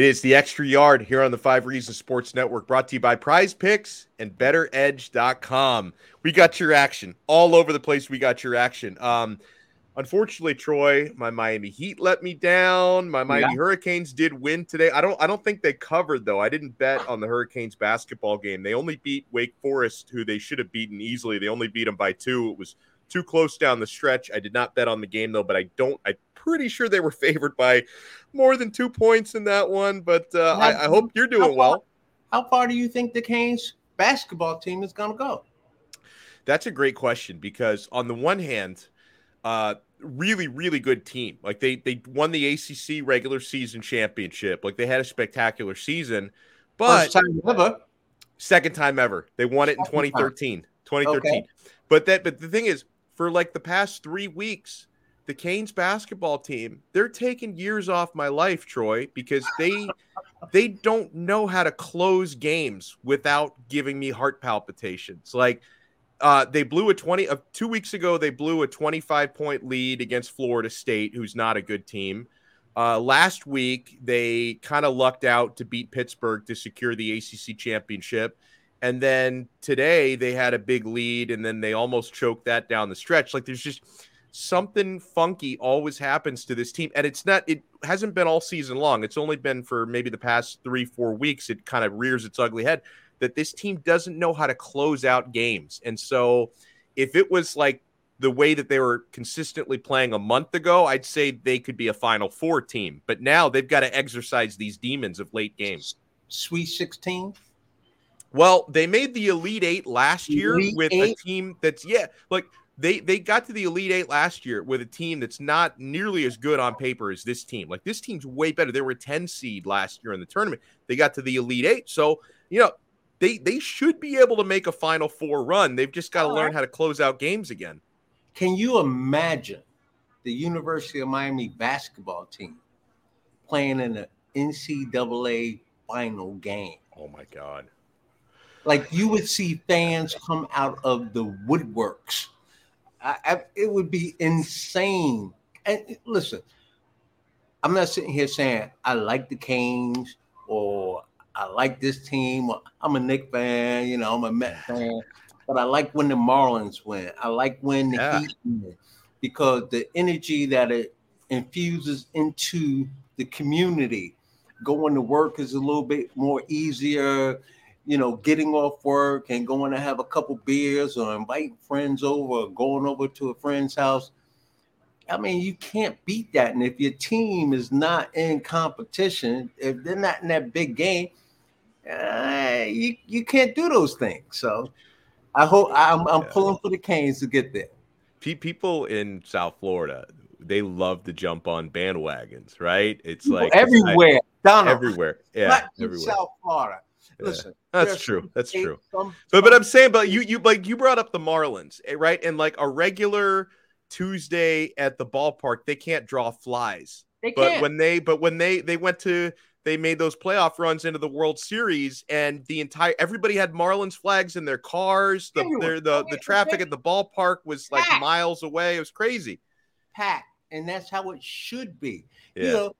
It is the extra yard here on the Five Reasons Sports Network, brought to you by Prize Picks and BetterEdge.com. We got your action all over the place. We got your action. Um, unfortunately, Troy, my Miami Heat let me down. My Miami yeah. Hurricanes did win today. I don't. I don't think they covered though. I didn't bet on the Hurricanes basketball game. They only beat Wake Forest, who they should have beaten easily. They only beat them by two. It was too close down the stretch. I did not bet on the game though, but I don't. I'm pretty sure they were favored by more than two points in that one. But uh, I, I, hope you're doing how far, well. How far do you think the Canes basketball team is going to go? That's a great question because on the one hand, uh, really, really good team. Like they they won the ACC regular season championship. Like they had a spectacular season, but First time ever. Second time ever. They won it in 2013. 2013. Okay. But that but the thing is, for like the past three weeks, the Canes basketball team, they're taking years off my life, Troy, because they they don't know how to close games without giving me heart palpitations. Like uh, they blew a 20 uh, two weeks ago, they blew a 25 point lead against Florida State, who's not a good team. Uh, last week, they kind of lucked out to beat Pittsburgh to secure the ACC championship. And then today they had a big lead and then they almost choked that down the stretch. Like there's just something funky always happens to this team. And it's not, it hasn't been all season long. It's only been for maybe the past three, four weeks. It kind of rears its ugly head that this team doesn't know how to close out games. And so if it was like the way that they were consistently playing a month ago, I'd say they could be a Final Four team. But now they've got to exercise these demons of late games. Sweet 16? Well, they made the Elite Eight last year Elite with eight? a team that's yeah, like they they got to the Elite Eight last year with a team that's not nearly as good on paper as this team. Like this team's way better. They were a 10 seed last year in the tournament. They got to the Elite Eight. So, you know, they they should be able to make a final four run. They've just got to oh, learn how to close out games again. Can you imagine the University of Miami basketball team playing in an NCAA final game? Oh my God. Like you would see fans come out of the woodworks. I, I, it would be insane. And listen, I'm not sitting here saying I like the Canes or I like this team. I'm a Knick fan, you know, I'm a Met fan, but I like when the Marlins win. I like when the yeah. Heat win because the energy that it infuses into the community. Going to work is a little bit more easier you know, getting off work and going to have a couple beers or inviting friends over or going over to a friend's house. I mean, you can't beat that. And if your team is not in competition, if they're not in that big game, uh, you you can't do those things. So I hope I'm, I'm yeah. pulling for the Canes to get there. People in South Florida, they love to jump on bandwagons, right? It's People like everywhere, I, everywhere, yeah, everywhere. South Florida. Listen, that's true. That's true. Some, but but I'm saying, but you you like you brought up the Marlins, eh, right? And like a regular Tuesday at the ballpark, they can't draw flies. They but can't. when they but when they they went to they made those playoff runs into the World Series, and the entire everybody had Marlins flags in their cars. The the the, the traffic at the ballpark was like Pack. miles away. It was crazy. Pack, and that's how it should be. Yeah. You know,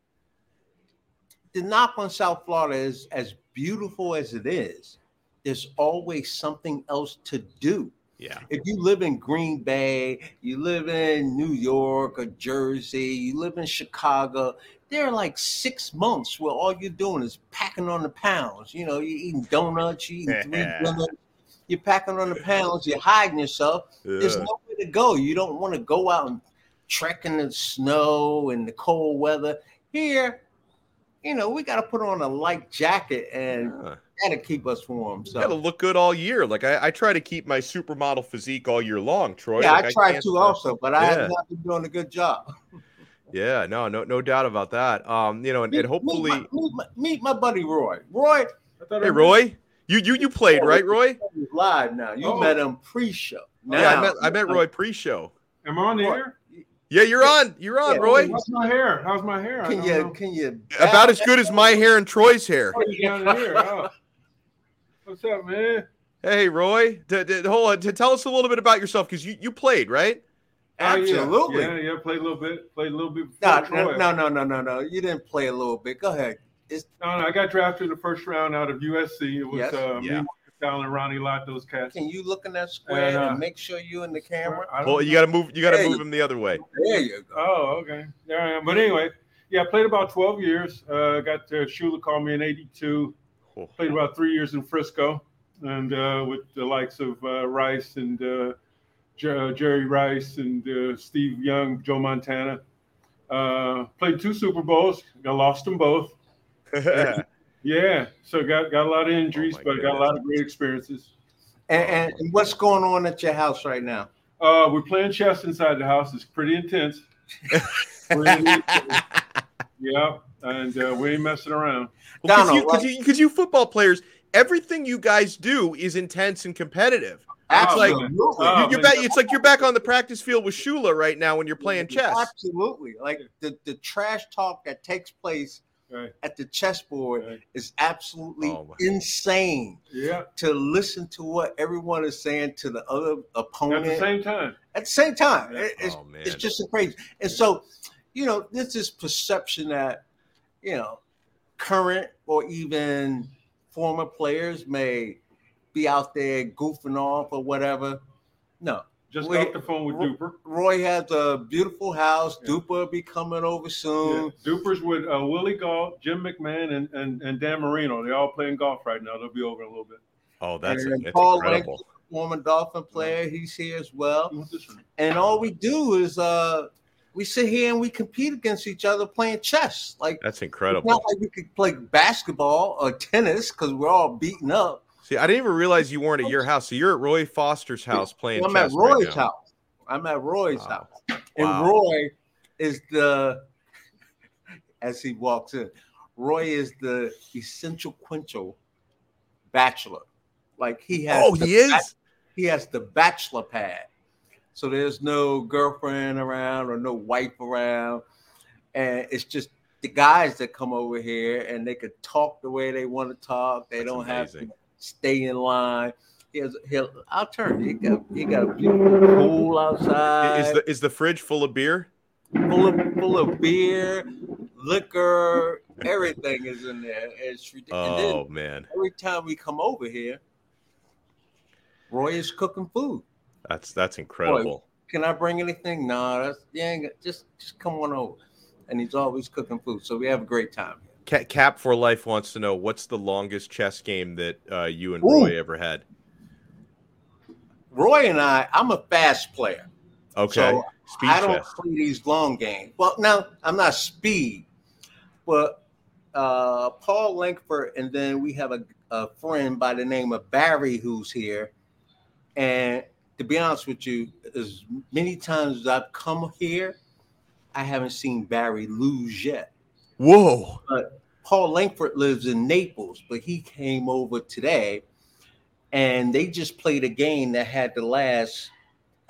the knock on South Florida is as beautiful as it is, there's always something else to do. Yeah. If you live in Green Bay, you live in New York or Jersey, you live in Chicago, there are like six months where all you're doing is packing on the pounds. You know, you're eating donuts, you're eating three donuts, you're packing on the pounds, you're hiding yourself. Yeah. There's nowhere to go. You don't want to go out and trek in the snow and the cold weather. Here, you know, we got to put on a light jacket and yeah. that'll keep us warm. So gotta look good all year. Like I, I, try to keep my supermodel physique all year long, Troy. Yeah, like I try to also, but I have not been doing a good job. yeah, no, no, no doubt about that. Um, you know, and, meet, and hopefully meet my, meet, my, meet my, buddy Roy. Roy, hey Roy, you you you played right, Roy? Live now. You oh. met him pre-show. Now, yeah, I met I met Roy pre-show. Am I on the air? Yeah, you're on. You're on, yeah, Roy. How's my hair? How's my hair? Can you know. can you about as good as my hair and Troy's hair? Oh, here. Oh. What's up, man? Hey, Roy. D- d- hold on. To tell us a little bit about yourself because you, you played, right? Absolutely. Oh, yeah. yeah, yeah. Played a little bit. Played a little bit. No, no, no, no, no, no, no. You didn't play a little bit. Go ahead. it's No, no, I got drafted in the first round out of USC. It was Yes. uh, Yeah. me, Allen, Ronnie Lott, those cats. can you look in that square And, uh, and make sure you in the camera? I don't Well, you got to move. You got to There move you- him the other way. There you go. Oh, okay. There I am. But anyway, yeah, I played about 12 years. Uh, got to, Shula called me in 82. Oh. Played about three years in Frisco and uh, with the likes of uh, Rice and uh, Jer- Jerry Rice and uh, Steve Young, Joe Montana. Uh, played two Super Bowls. I lost them both. Yeah, so got got a lot of injuries, my but got a lot of great experiences. And, and, and what's going on at your house right now? Uh, we're playing chess inside the house. It's pretty intense. Really, yeah, and uh, we ain't messing around. Because Donald, you, cause like- you, 'cause you football players, everything you guys do is intense and competitive. It's like- Absolutely. Oh, You- you're man. back. It's like you're back on the practice field with Shula right now when you're playing chess. Absolutely. Like the, the trash talk that takes place Right. at the chessboard Right. is absolutely Oh, insane Yeah, to listen to what everyone is saying to the other opponent at the same time. at the same time. Yeah. It- It's, Oh it's just crazy. And so, you know, there's this perception that, you know, current or even former players may be out there goofing off or whatever. No, Just Wait. got off the phone with Duper. Roy has a beautiful house. Yeah. Duper will be coming over soon. Yeah. Duper's with uh, Willie Gault, Jim McMahon, and, and and Dan Marino. They're all playing golf right now. They'll be over in a little bit. oh that's, and that's Paul incredible. Former Dolphin player, he's here as well. What's this one? And all we do is uh we sit here and we compete against each other playing chess. Like That's it's incredible. not like we could play basketball or tennis because we're all beaten up. See, I didn't even realize you weren't at your house. So you're at Roy Foster's house playing I'm at right Roy's now. house. I'm at Roy's Wow. house. And Wow. Roy is the as he walks in, Roy is the essential quintuple bachelor. Like he has Oh, he is. he has the bachelor pad. So there's no girlfriend around or no wife around. And it's just the guys that come over here and they could talk the way they want to talk. They That's don't have to stay in line. Here's he'll I'll turn. He got he got a beautiful pool outside Is the is the fridge full of beer? full of full of beer, liquor, everything is in there. It's ridiculous. Oh man, every time we come over here, Roy is cooking food. that's that's incredible. Can I bring anything? No, that's yeah, just just come on over. And he's always cooking food. So we have a great time. Ca- Cap for life wants to know what's the longest chess game that uh, you and Ooh. Roy ever had. Roy and I, I'm a fast player. Okay, So speed I don't play these long games. Well, now I'm not speed, but uh, Paul Lankford, and then we have a, a friend by the name of Barry who's here. And to be honest with you, as many times as I've come here, I haven't seen Barry lose yet. Whoa! Paul Lankford lives in Naples, but he came over today and they just played a game that had to last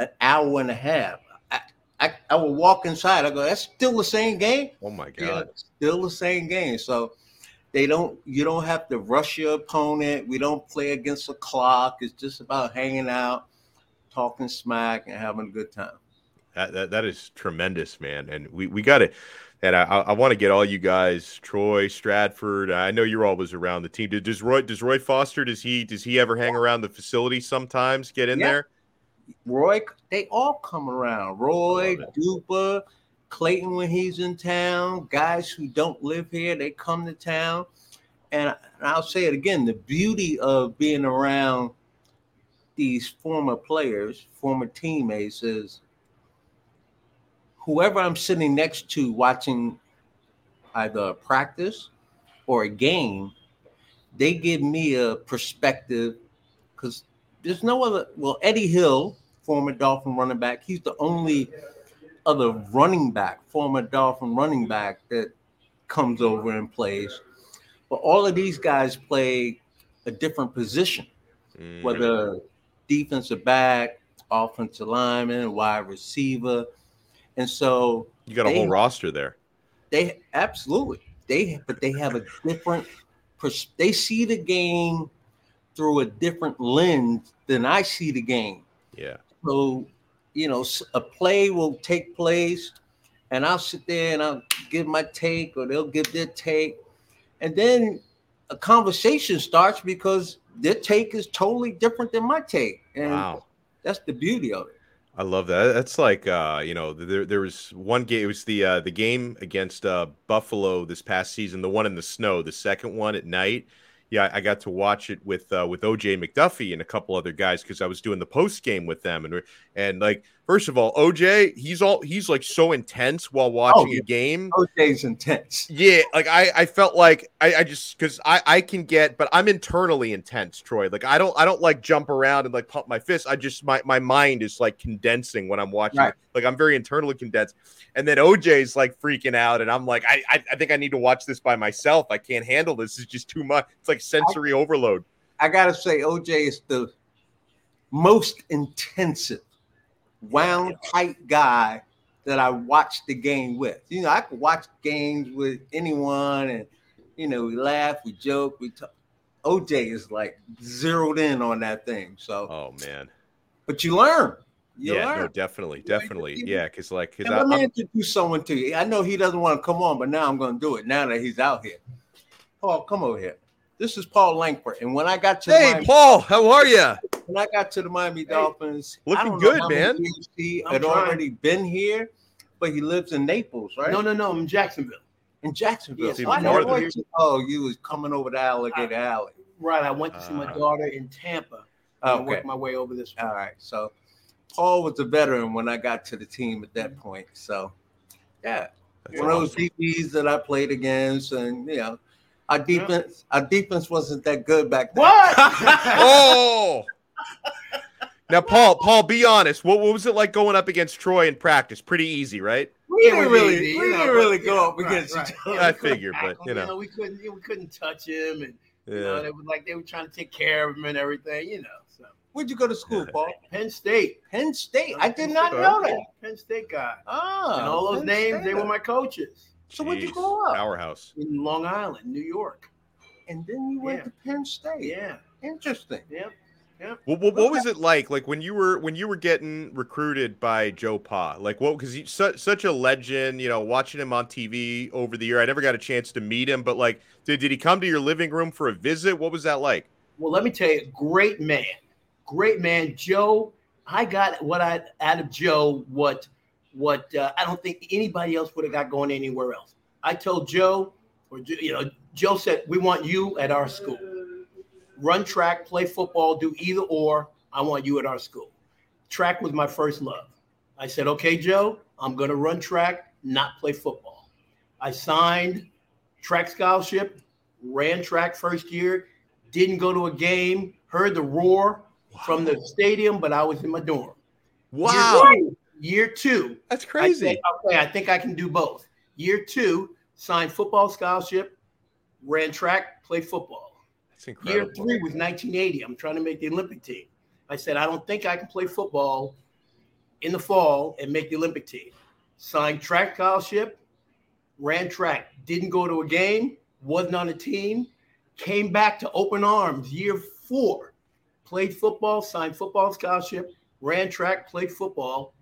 an hour and a half. I, I, I would walk inside, I go, that's still the same game? Oh my god! it's still the same game. So they don't you don't have to rush your opponent. We don't play against the clock. It's just about hanging out, talking smack, and having a good time. That, that that is tremendous, man. And we we got it. And I, I want to get all you guys, Troy, Stradford. I know you're always around the team. Does Roy does Roy Foster does he does he ever hang around the facility sometimes? Get in Yeah. there? Roy, they all come around. Roy, Duper, Clayton when he's in town, guys who don't live here, they come to town. And, and I'll say it again the beauty of being around these former players, former teammates, is whoever I'm sitting next to watching either a practice or a game, they give me a perspective because there's no other. Well, Eddie Hill, former Dolphin running back, he's the only other running back, former Dolphin running back that comes over and plays. But all of these guys play a different position, Mm. whether defensive back, offensive lineman, wide receiver. And so you got a they- whole roster there. they absolutely they but they have a different they see the game through a different lens than I see the game. Yeah. So, you know, a play will take place and I'll sit there and I'll give my take or they'll give their take. and then a conversation starts because their take is totally different than my take, and Wow. that's the beauty of it. I love that. That's like uh, you know, there there was one game. It was the uh, the game against uh, Buffalo this past season, the one in the snow, the second one at night. Yeah, I got to watch it with uh, with OJ McDuffie and a couple other guys because I was doing the post game with them, and and like first of all, OJ, he's all he's like so intense while oh, watching yeah. a game. OJ's intense. Yeah, like I, I felt like I, I just because I, I can get, but I'm internally intense, Troy. Like I don't, I don't like jump around and like pump my fist. I just my my mind is like condensing when I'm watching. Right. Like I'm very internally condensed, and then OJ's like freaking out, and I'm like, I, I, I think I need to watch this by myself. I can't handle this. It's just too much. It's like sensory overload. I gotta say, OJ is the most intensive, wound tight guy that I watched the game with. You know, I could watch games with anyone, and you know, we laugh, we joke, we talk. OJ is like zeroed in on that thing. So, Oh man, but you learn. You yeah, learn. no, definitely, definitely, to- yeah, because like, because And let me introduce someone to you. I know he doesn't want to come on, but now I'm going to do it now that he's out here. Paul, come over here. This is Paul Lankford. And when I got to Hey, Miami, Paul, how are you? when I got to the Miami Dolphins, I looking don't know good, how man. He I'm had trying. already been here, but he lives in Naples, right? No, no, no. I'm in Jacksonville. in Jacksonville. Yes, So I even know northern. what you- Oh, you was coming over to Alligator Alley. Right. I went to see my Ah. daughter in Tampa. I Okay. worked my way over this. All right. So Paul was a veteran when I got to the team at that point. So yeah. That's one of those. DBs that I played against, and you know, our defense, our defense wasn't that good back then. What? oh. Now, Paul, Paul, be honest. What, what was it like going up against Troy in practice? Pretty easy, right? We didn't really, easy, we you know, didn't really but, go yeah, up against right, each right. other. I we couldn't figured, but, tackle you know. we couldn't, we couldn't touch him, and you Yeah. know, they was like they were trying to take care of him and everything, you know. So Where'd you go to school, Yeah. Paul? Penn State, Penn State. I did not know that. Penn State guy, Ah, and all those Penn names, State. they were my coaches So where'd you Jeez, grow up? Powerhouse. in Long Island, New York. And then you went Yeah. to Penn State. Yeah, Interesting. yeah. What, what, what was it like? Like when you were when you were getting recruited by Joe Pa? Like what? Because he's such such a legend. You know, watching him on TV over the year, I never got a chance to meet him. But like, did, did he come to your living room for a visit? What was that like? Well, let me tell you, great man, great man, Joe. I got what I out of Joe what what uh, I don't think anybody else would have got going anywhere else. I told Joe, or you know, Joe said we want you at our school. Run track, play football, do either or. I want you at our school. Track was my first love. I said, okay, Joe, I'm going to run track, not play football. I signed track scholarship, ran track first year, didn't go to a game, heard the roar from the stadium, but I was in my dorm. Wow, Year two, that's I crazy. said, okay, I think I can do both. Year two, signed football scholarship, ran track, played football. That's incredible. Year three was 1980. I'm trying to make the Olympic team. I said, I don't think I can play football in the fall and make the Olympic team. Signed track scholarship, ran track, didn't go to a game, wasn't on a team, came back to open arms year four, played football, signed football scholarship, ran track, played football.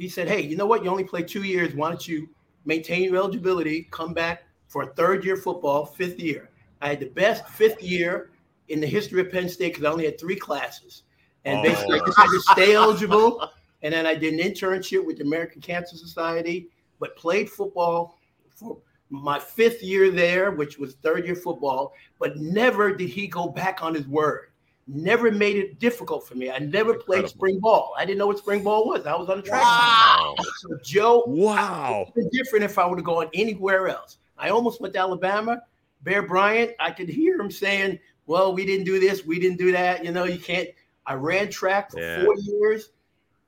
He said, Hey, you know what? You only play two years. Why don't you maintain your eligibility, come back for a third year football, fifth year? I had the best fifth year in the history of Penn State because I only had three classes. And Oh. basically, I stay eligible. And then I did an internship with the American Cancer Society, but played football for my fifth year there, which was third year football, but never did he go back on his word. Never made it difficult for me. I never played spring ball. I didn't know what spring ball was. I was on the track. Wow. So Joe, Wow. it's different if I would have gone anywhere else. I almost went to Alabama. Bear Bryant, I could hear him saying, Well, we didn't do this, we didn't do that. You know, you can't. I ran track for Yeah. four years,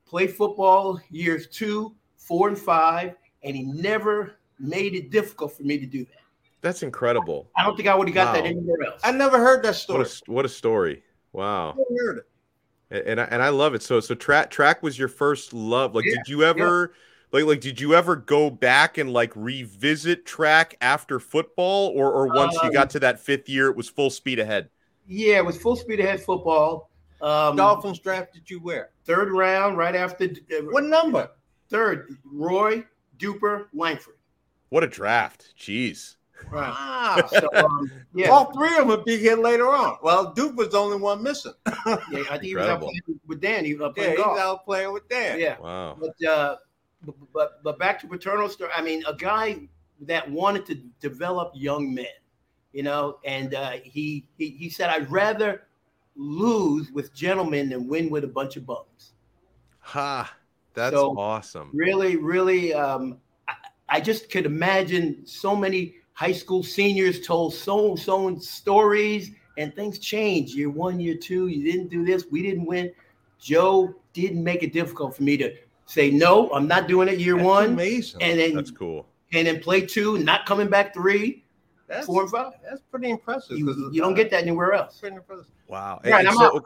played football years two, four, and five, and he never made it difficult for me to do that. That's incredible. I don't think I would have got that Wow. anywhere else. I never heard that What story. a what a story. Wow. never heard. And and I, and I love it. So so track track was your first love. Like, Yeah, did you ever like like did you ever go back and like revisit track after football, or or once you Um, got to that fifth year, it was full speed ahead? yeah, it was full speed ahead football. Um, Dolphins Did you where? third round, right after uh, What number? third, Roy Duper Lankford. What a draft! Jeez. Right. Wow. So um, yeah, All three of them would be here later on. Well, Duke was the only one missing. yeah, I think he was out playing with Dan. He was out Yeah, playing he's golf. out playing with Dan. Yeah. Wow. But uh, but, but but back to Paterno story. I mean, a guy that wanted to develop young men, you know, and uh, he, he he said, "I'd rather lose with gentlemen than win with a bunch of bums." Ha. That's So- awesome. Really, really, um, I, I just could imagine so many high school seniors told so and so stories, and things change. Year one, year two, you didn't do this, we didn't win. Joe didn't make it difficult for me to say no. I'm not doing it year That's one. amazing. and then That's cool. and then play two, not coming back three, that's, four, and five. that's pretty impressive. 'cause You, you don't get that anywhere else. Wow. Right, And I'm so-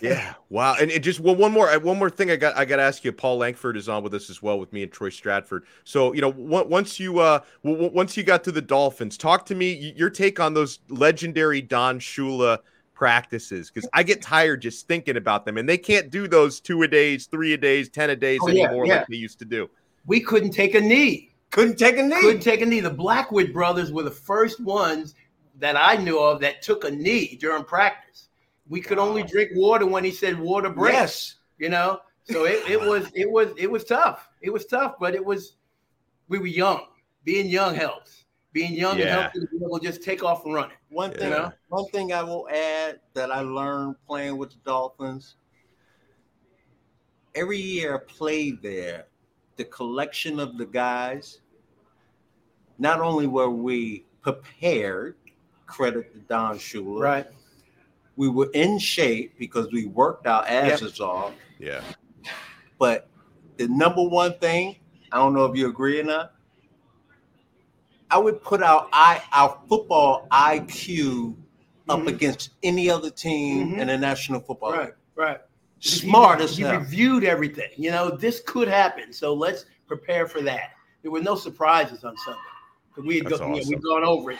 yeah. Wow. And it just well, one more one more thing I got I got to ask you. Paul Lankford is on with us as well with me and Troy Stradford. So you know on- once you uh once you got to the Dolphins, talk to me your take on those legendary Don Shula practices because I get tired just thinking about them and they can't do those two a days, three a days, ten a days Oh, yeah, anymore yeah. like they used to do. We couldn't take a knee. Couldn't take a knee. Couldn't take a knee. The Blackwood brothers were the first ones that I knew of that took a knee during practice. We could only drink water when he said water break. Yes. You know, so it, it was it was it was tough. It was tough, but it was we were young. Being young helps. Being young Yeah. helps you to be able to just take off and run it. One thing, Yeah. one thing I will add that I learned playing with the Dolphins. Every year I played there, the collection of the guys. Not only were we prepared, credit to Don Shula, we were in shape because we worked our asses off. Yeah. But the number one thing, I don't know if you agree or not. I would put our I our football IQ up Mhm. against any other team Mhm. in the National Football Right, League. right. Smart he, as he hell. reviewed everything. You know, this could happen. So let's prepare for that. There were no surprises on Sunday. We had go, you know, we'd gone over it.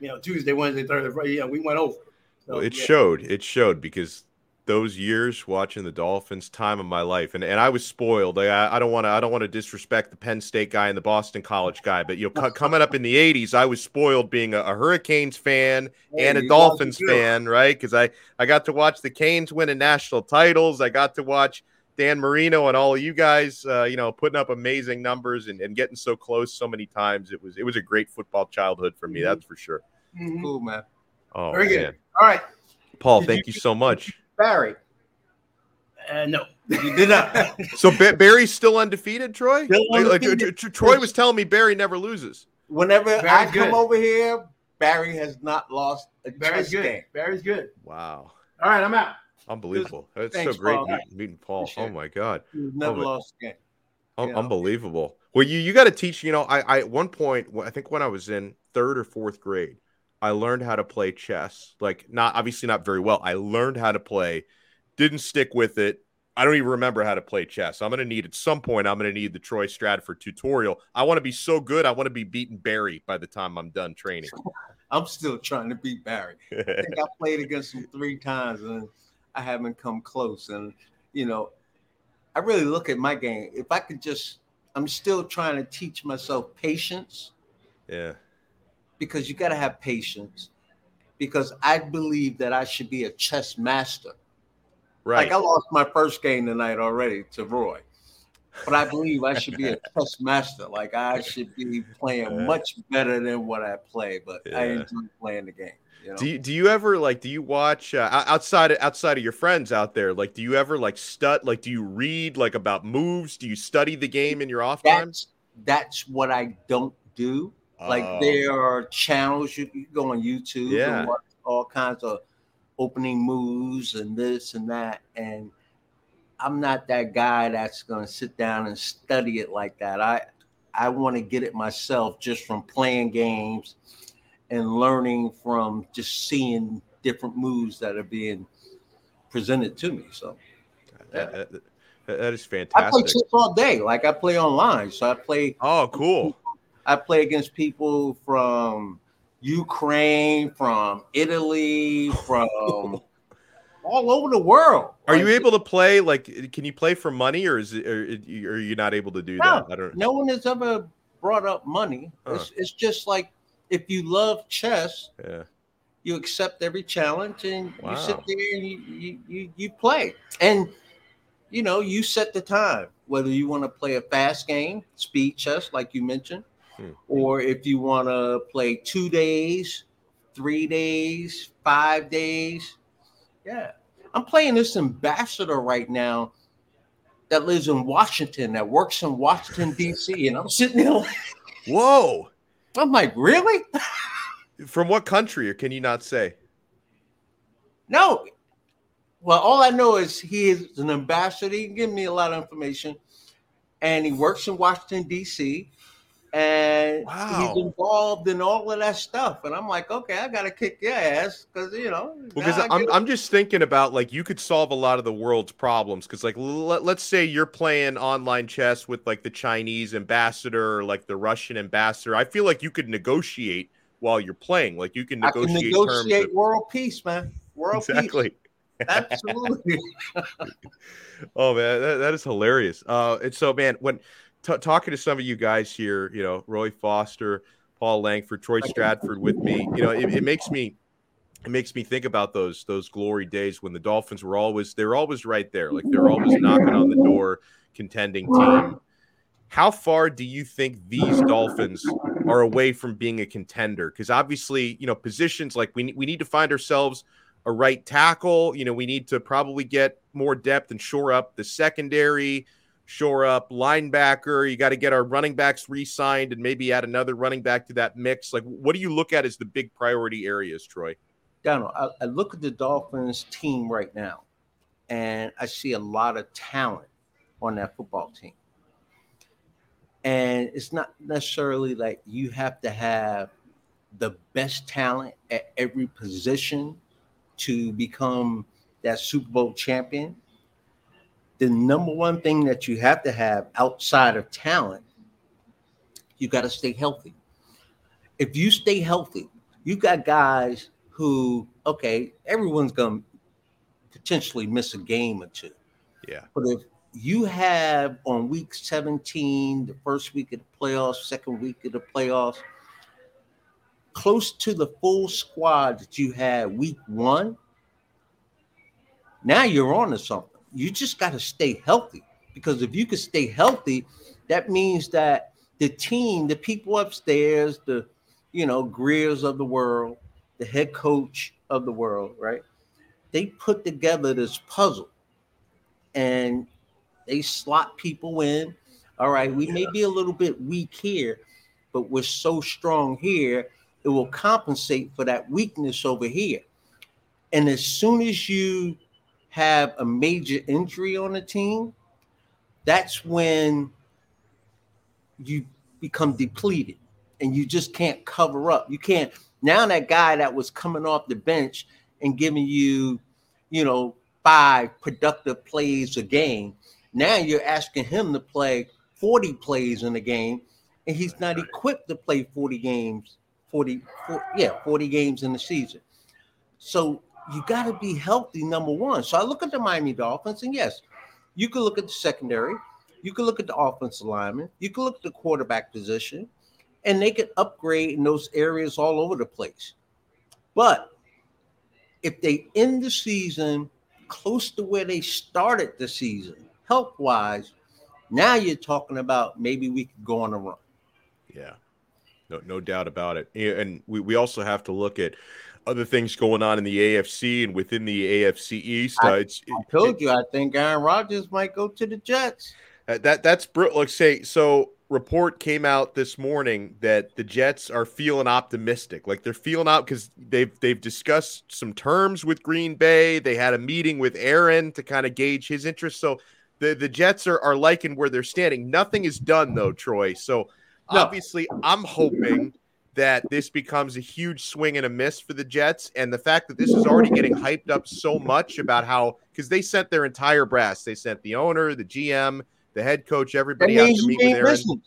You know, Tuesday, Wednesday, Thursday, Friday. Yeah, we went over. it. So, Well, it yeah. showed. It showed because those years watching the Dolphins, time of my life, and, and I was spoiled. I, I don't want to. I don't want to disrespect the Penn State guy and the Boston College guy, but you know, co- coming up in the '80s, I was spoiled being a, a Hurricanes fan Hey, and a Dolphins guys are good. fan, right? Because I I got to watch the Canes winning national titles. I got to watch Dan Marino and all of you guys, uh, you know, putting up amazing numbers and, and getting so close so many times. It was it was a great football childhood for me. Mhm. That's for sure. Mhm. Cool, man. Oh, Very good. man. All right, Paul, Did thank you- you so much. Barry, uh, no. you did not. So Ba- Barry's still undefeated, Troy. Still Like- like, undefeated. Tr- Tr- Troy was telling me Barry never loses. Whenever Very I good. come over here, Barry has not lost a Barry's chess good. game. Barry's good. Wow, All right, I'm out. unbelievable! It's Thanks, so great Paul. meeting, meeting Paul. Appreciate Oh my god, never but- lost a game. Un- Yeah. unbelievable. Well, you you got to teach. You know, I, I at one point, I think when I was in third or fourth grade, I learned how to play chess. Like not obviously not very well. I learned how to play. Didn't stick with it. I don't even remember how to play chess. I'm gonna need at some point. I'm gonna need the Troy Stradford tutorial. I want to be so good. I want to be beating Barry by the time I'm done training. I'm still trying to beat Barry. I think I played against him three times and I haven't come close. And you know, I really look at my game. If I could just, I'm still trying to teach myself patience yeah. Because you got to have patience. Because I believe that I should be a chess master. Right. Like I lost my first game tonight already to Roy, but I believe I should be a chess master. Like I should be playing much better than what I play. But I enjoy playing the game. You know? Do you, do you ever like do you watch uh, outside outside of your friends out there like do you ever like stud like do you read like about moves do you study the game in your off that's that's what I don't do. Like Oh, there are channels you, you go on YouTube Yeah. and watch all kinds of opening moves and this and that. And I'm not that guy that's gonna sit down and study it like that. I I want to get it myself just from playing games and learning from just seeing different moves that are being presented to me. So that, that- that is fantastic. I play chess all day. Like I play online. So I play oh cool I play against people from Ukraine, from Italy, from all over the world. are you able to play like can you play for money or is it or are you not able to do No, that I don't No one has ever brought up money. Huh. It's, it's just like if you love chess, Yeah. you accept every challenge and you sit there and you, you you you play. And you know, you set the time whether you want to play a fast game, speed chess, like you mentioned, Hmm. or if you want to play two days, three days, five days. Yeah. I'm playing this ambassador right now that lives in Washington, that works in Washington, D.C. And I'm sitting there, like- Whoa. I'm like, really? From what country, or can you not say? No. Well, all I know is he is an ambassador. He can give me a lot of information. And he works in Washington, D.C. And Wow. he's involved in all of that stuff. And I'm like, okay, I got to kick your ass because, you know. Because I'm, I'm just thinking about like you could solve a lot of the world's problems. Because like let, let's say you're playing online chess with like the Chinese ambassador or like the Russian ambassador. I feel like you could negotiate while you're playing. Like you can I can negotiate, negotiate terms. world peace, man. World exactly. peace. Absolutely. Oh man, that, that is hilarious. Uh, and so man, when t- talking to some of you guys here, you know, Roy Foster, Paul Lankford, Troy Stradford with me, you know, it, it makes me it makes me think about those those glory days when the Dolphins were always they're always right there, like they're always knocking on the door, contending team. How far do you think these Dolphins are away from being a contender? Because obviously, you know, positions like we we need to find ourselves a right tackle. You know, we need to probably get more depth and shore up the secondary, shore up linebacker. You got to get our running backs re-signed and maybe add another running back to that mix. Like, what do you look at as the big priority areas, Troy? Donald, I, I look at the Dolphins team right now, and I see a lot of talent on that football team. And it's not necessarily like you have to have the best talent at every position to become that Super Bowl champion. The number one thing that you have to have outside of talent, you got to stay healthy. If you stay healthy, you got guys who, okay, everyone's going to potentially miss a game or two. Yeah. But if you have on week 17, the first week of the playoffs, second week of the playoffs, close to the full squad that you had week one, now you're on to something. You just got to stay healthy because if you can stay healthy, that means that the team, the people upstairs, the you know Griers of the world, the head coach of the world, right? They put together this puzzle and they slot people in. All right, we may be a little bit weak here, but we're so strong here, it will compensate for that weakness over here. And as soon as you have a major injury on the team, that's when you become depleted and you just can't cover up. You can't now that guy that was coming off the bench and giving you, you know, five productive plays a game. Now you're asking him to play 40 plays in a game, and he's not equipped to play 40 games, 40, 40 yeah, 40 games in the season. So you got to be healthy, number one. So I look at the Miami Dolphins, and yes, you can look at the secondary, you can look at the offensive lineman, you can look at the quarterback position, and they can upgrade in those areas all over the place. But if they end the season close to where they started the season, health wise, now you're talking about maybe we could go on a run. Yeah, no, no doubt about it. And we, we also have to look at other things going on in the AFC and within the AFC East. I- uh, it's, I told you, I think Aaron Rodgers might go to the Jets. Uh, that that's br- let's say so. Report came out this morning that the Jets are feeling optimistic, like they're feeling out because they've they've discussed some terms with Green Bay. They had a meeting with Aaron to kind of gauge his interest. So the the Jets are are liking where they're standing. Nothing is done though, Troy. So No. obviously, I'm hoping that this becomes a huge swing and a miss for the Jets, and the fact that this is already getting hyped up so much about how because they sent their entire brass, they sent the owner, the GM the head coach, everybody out to meet with Aaron. missing.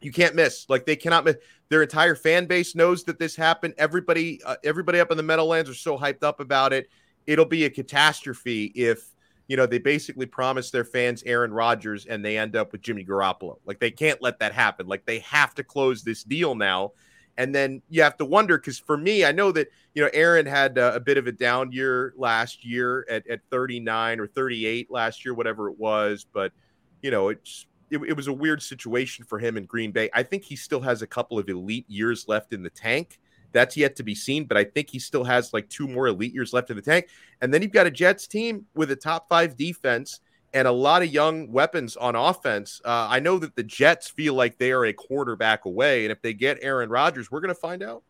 You can't miss. Like they cannot miss. Their entire fan base knows that this happened. Everybody, uh, everybody up in the Meadowlands are so hyped up about it. It'll be a catastrophe if you know they basically promise their fans Aaron Rodgers and they end up with Jimmy Garoppolo. Like they can't let that happen. Like they have to close this deal now. And then you have to wonder because for me, I know that you know Aaron had uh, a bit of a down year last year at, at 39 or 38 last year, whatever it was. But you know, it's it, it was a weird situation for him in Green Bay. I think he still has a couple of elite years left in the tank. That's yet to be seen, but I think he still has like two more elite years left in the tank. And then you've got a Jets team with a top five defense and a lot of young weapons on offense. Uh, I know that the Jets feel like they are a quarterback away, and if they get Aaron Rodgers, we're going to find out.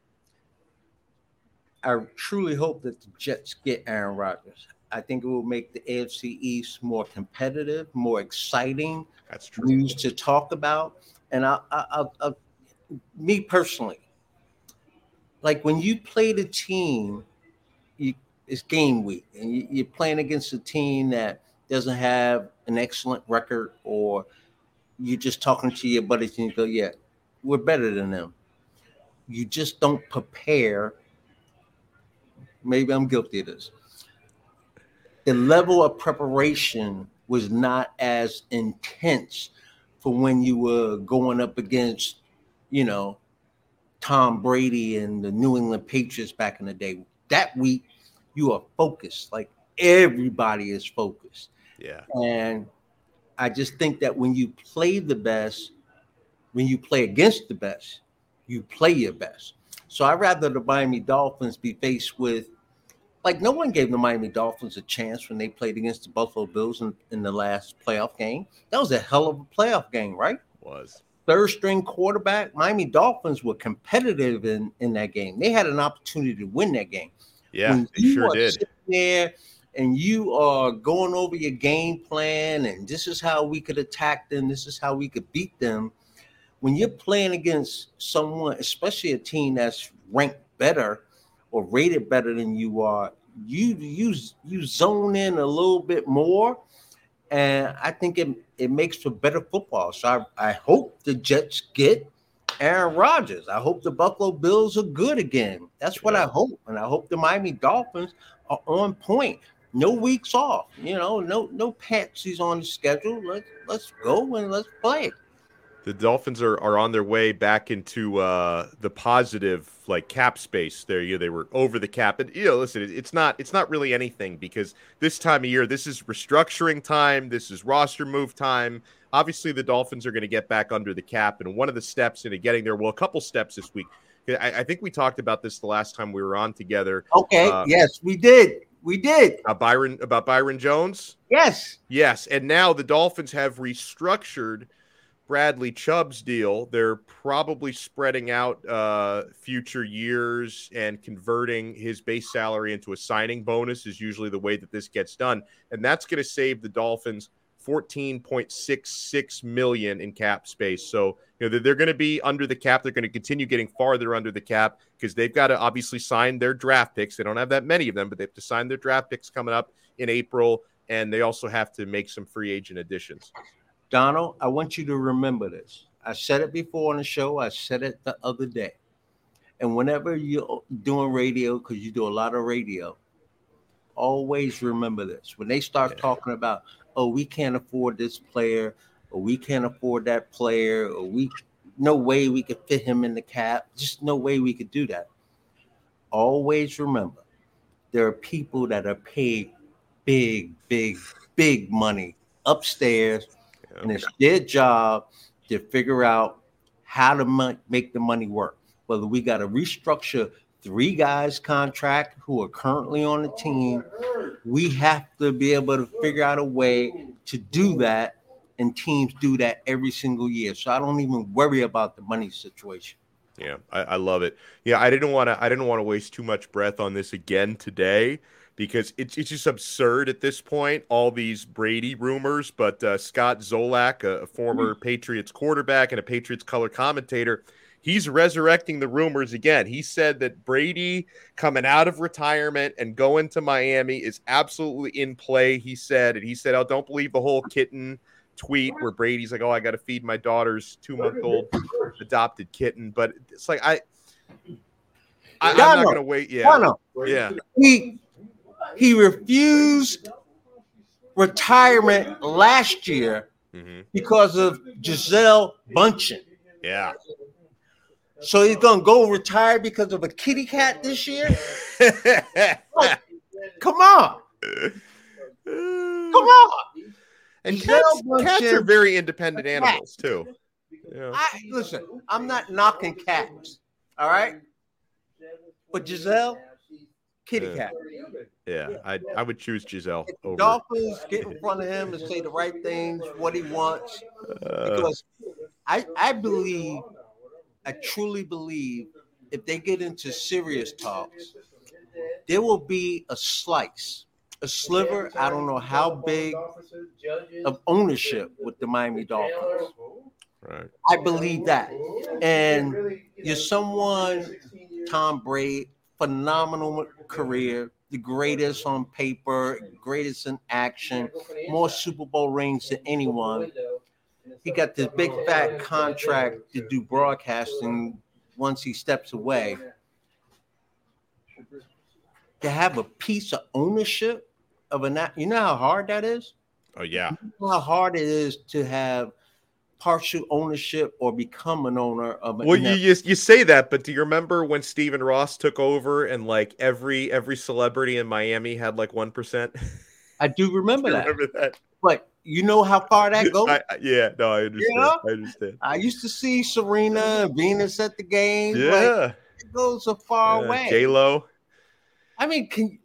I truly hope that the Jets get Aaron Rodgers. I think it will make the AFC East more competitive, more exciting. That's true. News to talk about, and I, I, I, I me personally, like when you play the team, you, it's game week, and you, you're playing against a team that doesn't have an excellent record, or you're just talking to your buddies and you go, "Yeah, we're better than them." You just don't prepare. Maybe I'm guilty of this. The level of preparation was not as intense for when you were going up against, you know, Tom Brady and the New England Patriots back in the day. That week, you are focused. Like everybody is focused. Yeah. And I just think that when you play the best, when you play against the best, you play your best. So I'd rather the Miami Dolphins be faced with, like, no one gave the Miami Dolphins a chance when they played against the Buffalo Bills in, in the last playoff game. That was a hell of a playoff game, right? Was. Third string quarterback. Miami Dolphins were competitive in, in that game. They had an opportunity to win that game. Yeah, when they sure did. There and you are going over your game plan and this is how we could attack them, this is how we could beat them. When you're playing against someone, especially a team that's ranked better or rated better than you are, you you you zone in a little bit more, and I think it it makes for better football. So I, I hope the Jets get Aaron Rodgers. I hope the Buffalo Bills are good again. That's what yeah. I hope, and I hope the Miami Dolphins are on point no weeks off. You know, no no patsies on the schedule. Let's let's go and let's play. The Dolphins are, are on their way back into uh, the positive like cap space. There, you know, they were over the cap, and you know, listen, it's not it's not really anything because this time of year, this is restructuring time. This is roster move time. Obviously, the Dolphins are going to get back under the cap, and one of the steps into getting there, well, a couple steps this week. I, I think we talked about this the last time we were on together. Okay, uh, yes, we did. We did. About Byron about Byron Jones? Yes. Yes. And now the Dolphins have restructured Bradley Chubb's deal. They're probably spreading out uh, future years and converting his base salary into a signing bonus is usually the way that this gets done. And that's going to save the Dolphins – 14.66 million in cap space. So, you know, they're, going to be under the cap. They're going to continue getting farther under the cap because they've got to obviously sign their draft picks. They don't have that many of them, but they have to sign their draft picks coming up in April. And they also have to make some free agent additions. Donald, I want you to remember this. I said it before on the show, I said it the other day. And whenever you're doing radio, because you do a lot of radio, always remember this. When they start yeah. talking about oh, we can't afford this player, or we can't afford that player, or we no way we could fit him in the cap. Just no way we could do that. Always remember, there are people that are paid big, big, big money upstairs, yeah. and it's their job to figure out how to make the money work. Whether we got to restructure three guys contract who are currently on the team. We have to be able to figure out a way to do that, and teams do that every single year. So I don't even worry about the money situation. Yeah, I, I love it. Yeah, I didn't want to. I didn't want to waste too much breath on this again today because it's it's just absurd at this point. All these Brady rumors, but uh, Scott Zolak, a, a former mm-hmm. Patriots quarterback and a Patriots color commentator he's resurrecting the rumors again. He said that Brady coming out of retirement and going to Miami is absolutely in play. He said, and he said, "Oh, don't believe the whole kitten." tweet where Brady's like, "Oh, I got to feed my daughter's two-month-old adopted kitten," but it's like I, I am not gonna wait. Yeah, yeah. He he refused retirement last year mm-hmm. because of Gisele Bündchen. Yeah, So he's gonna go retire because of a kitty cat this year? Come on. Come on. And cats, cats are very independent animals too. Yeah. I listen, I'm not knocking cats. All right. But Giselle, kitty Yeah. cat. Yeah, I I would choose Giselle If over. Dolphins get in front of him and say the right things, what he wants. Uh, Because I I believe, I truly believe, if they get into serious talks, there will be a slice, a sliver. I don't know how big of ownership with the Miami Dolphins. right. I believe that. And you're someone, Tom Brady, phenomenal career, the greatest on paper, greatest in action, more Super Bowl rings than anyone. He got this big fat contract to do broadcasting once he steps away. To have a piece of ownership of a, you know how hard that is? Oh yeah. You know how hard it is to have partial ownership or become an owner of a Well, you, you you say that, but do you remember when Stephen Ross took over and like every every celebrity in Miami had like one percent? I do remember that. remember that? But you know how far that goes? I, yeah, no, I understand. know? I understand. I used to see Serena and Venus at the games. Like, Yeah, it goes so far away. J Lo. I mean, can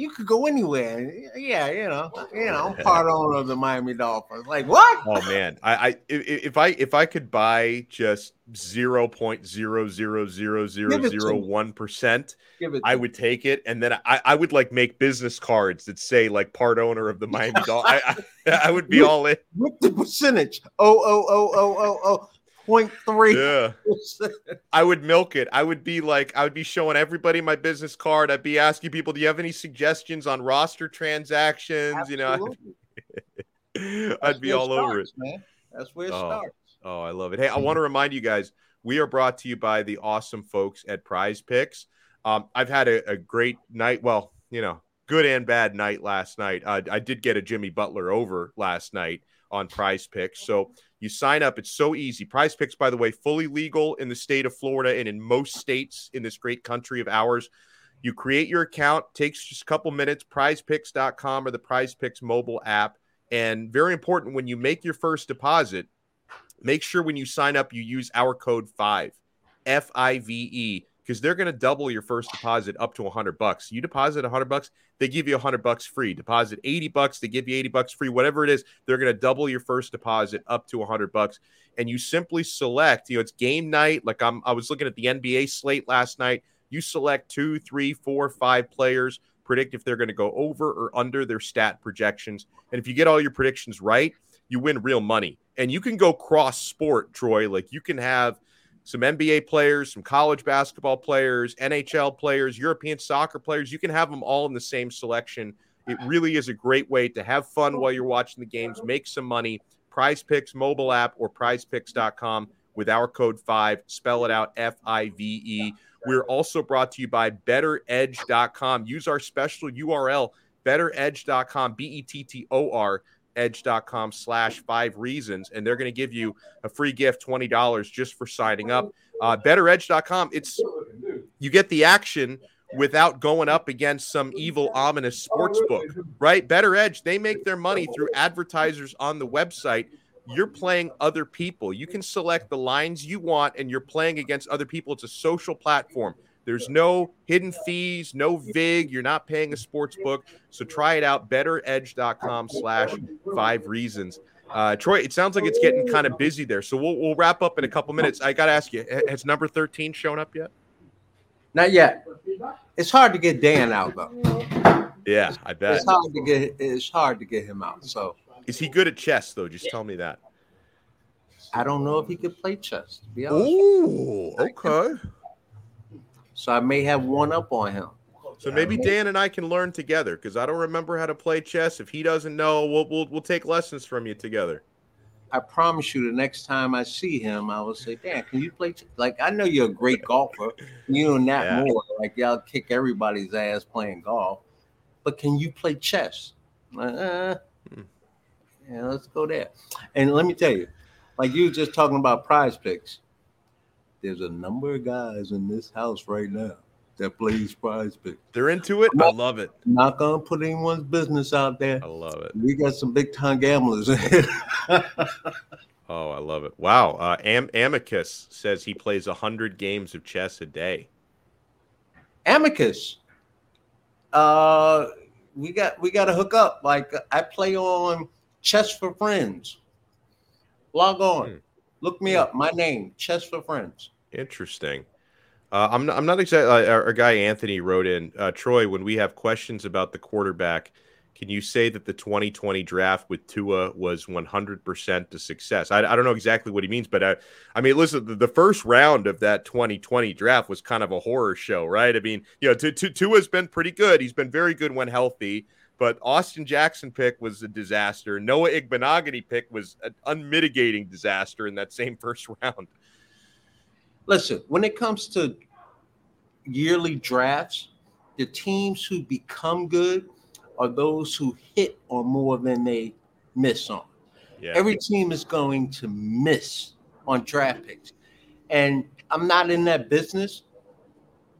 you could go anywhere. Yeah, you know, you know, I'm part owner of the Miami Dolphins. Like what? Oh man, I, I if, I if I could buy just zero point zero zero zero zero Give it to zero one percent. I would take it, and then I, I would like make business cards that say like part owner of the Miami Dolphins. I, I I would be all in. with the percentage. Oh oh oh oh oh oh point three. Yeah. I would milk it. I would be like, I would be showing everybody my business card. I'd be asking people, do you have any suggestions on roster transactions? You know, I'd be all over it. man. That's where it Oh. starts. Oh, I love it. Hey, I want to remind you guys, we are brought to you by the awesome folks at Prize Picks. Um, I've had a, a great night. Well, you know, good and bad night last night. Uh, I did get a Jimmy Butler over last night on Prize Picks. So you sign up. It's so easy. Prize Picks, by the way, fully legal in the state of Florida and in most states in this great country of ours. You create your account, takes just a couple minutes, prizepicks.com or the Prize Picks mobile app. And very important, when you make your first deposit, make sure when you sign up, you use our code five, F I V E, because they're going to double your first deposit up to 100 bucks. You deposit 100 bucks, they give you 100 bucks free. Deposit 80 bucks, they give you 80 bucks free. Whatever it is, they're going to double your first deposit up to 100 bucks. And you simply select, you know, it's game night. Like I'm, I was looking at the NBA slate last night. You select two, three, four, five players, predict if they're going to go over or under their stat projections. And if you get all your predictions right, you win real money. And you can go cross sport, Troy. Like you can have some NBA players, some college basketball players, NHL players, European soccer players. You can have them all in the same selection. It really is a great way to have fun while you're watching the games, make some money. Prize Picks mobile app or prizepicks.com with our code 5. Spell it out F I V E. We're also brought to you by betteredge.com. Use our special URL, betteredge.com, B E T T O R, edge.com slash five reasons. And they're going to give you a free gift, $20 just for signing up. Uh, betteredge.com, it's you get the action without going up against some evil, ominous sports book, right? Better Edge, they make their money through advertisers on the website. You're playing other people. You can select the lines you want, and you're playing against other people. It's a social platform. There's no hidden fees, no VIG. You're not paying a sports book. So try it out. BetterEdge.com slash five reasons. Uh, Troy, it sounds like it's getting kind of busy there. So we'll, we'll wrap up in a couple minutes. I got to ask you, has number 13 shown up yet? Not yet. It's hard to get Dan out though. Yeah, I bet. It's hard to get. It's hard to get him out. So Is he good at chess, though? Just tell me that. I don't know if he could play chess. To be honest. Oh, okay. So I may have one up on him. So maybe Dan and I can learn together because I don't remember how to play chess. If he doesn't know, we'll, we'll we'll take lessons from you together. I promise you, the next time I see him, I will say, Dan, can you play? Ch-? Like, I know you're a great golfer. You and that Yeah. more. Like, y'all kick everybody's ass playing golf. But can you play chess? Like, uh, Hmm. yeah, let's go there. And let me tell you, like you were just talking about prize picks. There's a number of guys in this house right now that plays prize pick. They're into it. I love it. Not gonna put anyone's business out there. I love it. We got some big time gamblers oh, I love it. Wow. Uh, Am- Amicus says he plays 100 games of chess a day. Amicus. Uh, we got we got to hook up. Like I play on Chess for Friends. Log on. Hmm. Look me up. My name, Chess for Friends. Interesting. Uh, I'm not, I'm not exactly. Uh, our, our, guy Anthony wrote in uh, Troy when we have questions about the quarterback. Can you say that the 2020 draft with Tua was 100% a success? I, I don't know exactly what he means, but I, I mean, listen, the, the, first round of that 2020 draft was kind of a horror show, right? I mean, you know, Tua's been pretty good. He's been very good when healthy, but Austin Jackson pick was a disaster. Noah Igbinoghene pick was an unmitigating disaster in that same first round. Listen, when it comes to yearly drafts, the teams who become good – are those who hit on more than they miss on. Yeah. Every team is going to miss on draft picks. And I'm not in that business,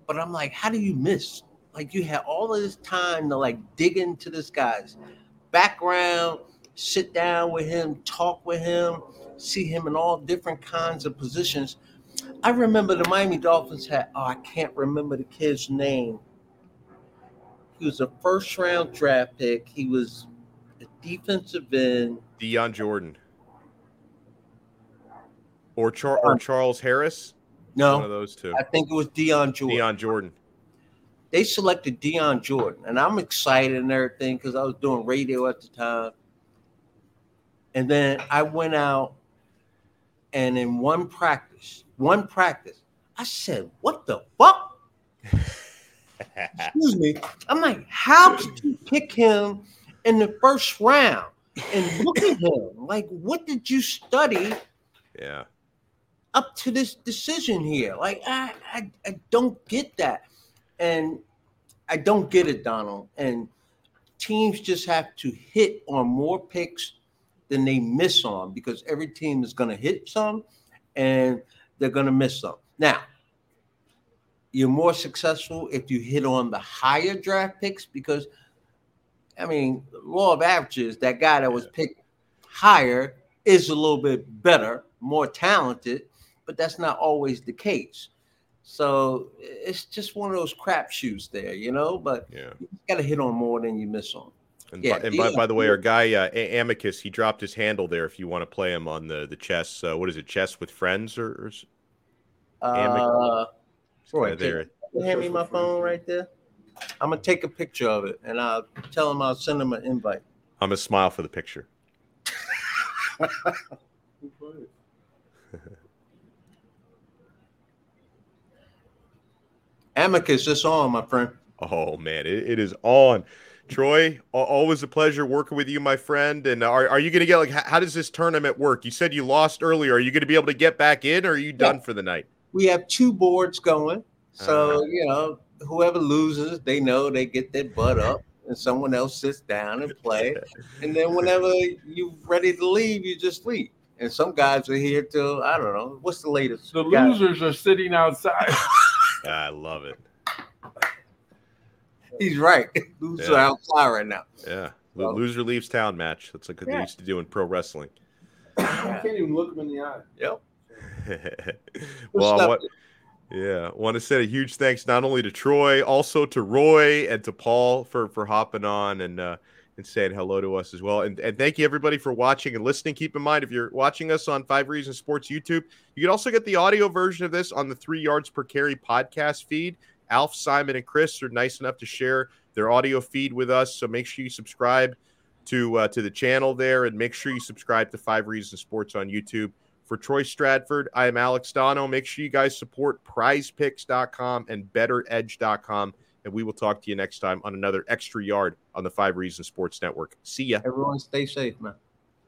but I'm like, how do you miss? Like you had all of this time to like dig into this guy's background, sit down with him, talk with him, see him in all different kinds of positions. I remember the Miami Dolphins had, oh, I can't remember the kid's name he was a first round draft pick. He was a defensive end. Dion Jordan. Or, Char- or Charles Harris? No. One of those two. I think it was Dion Jordan. Dion Jordan. They selected Dion Jordan. And I'm excited and everything because I was doing radio at the time. And then I went out and in one practice, one practice, I said, What the fuck? Excuse me. I'm like, how did you pick him in the first round? And look at him. Like, what did you study? Yeah. Up to this decision here. Like, I, I, I don't get that. And I don't get it, Donald. And teams just have to hit on more picks than they miss on because every team is going to hit some and they're going to miss some. Now, you're more successful if you hit on the higher draft picks because I mean, law of averages, that guy that was picked higher is a little bit better, more talented, but that's not always the case. So it's just one of those crapshoots there, you know. But yeah. you got to hit on more than you miss on. And, yeah, by, and by, by, the way, our guy uh, Amicus, he dropped his handle there. If you want to play him on the the chess, uh, what is it, chess with friends or? or uh, Roy, there. Can you hand me my phone right there? I'm gonna take a picture of it and I'll tell him I'll send him an invite. I'm gonna smile for the picture. Amicus, it's on, my friend. Oh man, it, it is on. Troy, always a pleasure working with you, my friend. And are, are you going to get like, how does this tournament work? You said you lost earlier. Are you going to be able to get back in or are you done yeah. for the night? we have two boards going. So, uh, you know, whoever loses, they know they get their butt up and someone else sits down and play. and then whenever you're ready to leave, you just leave. And some guys are here till I don't know. What's the latest? The losers are sitting outside. I love it. He's right. Losers yeah. are outside right now. Yeah. So, Loser leaves town match. That's like what yeah. they used to do in pro wrestling. I can't even look him in the eye. Yep. well, what, yeah, want to say a huge thanks not only to Troy, also to Roy and to Paul for for hopping on and uh, and saying hello to us as well. And and thank you everybody for watching and listening. Keep in mind if you're watching us on Five Reasons Sports YouTube, you can also get the audio version of this on the Three Yards Per Carry podcast feed. Alf, Simon, and Chris are nice enough to share their audio feed with us, so make sure you subscribe to uh, to the channel there, and make sure you subscribe to Five Reasons Sports on YouTube. For Troy Stradford, I am Alex Donno. Make sure you guys support prizepicks.com and betteredge.com. And we will talk to you next time on another extra yard on the Five Reasons Sports Network. See ya. Everyone stay safe, man.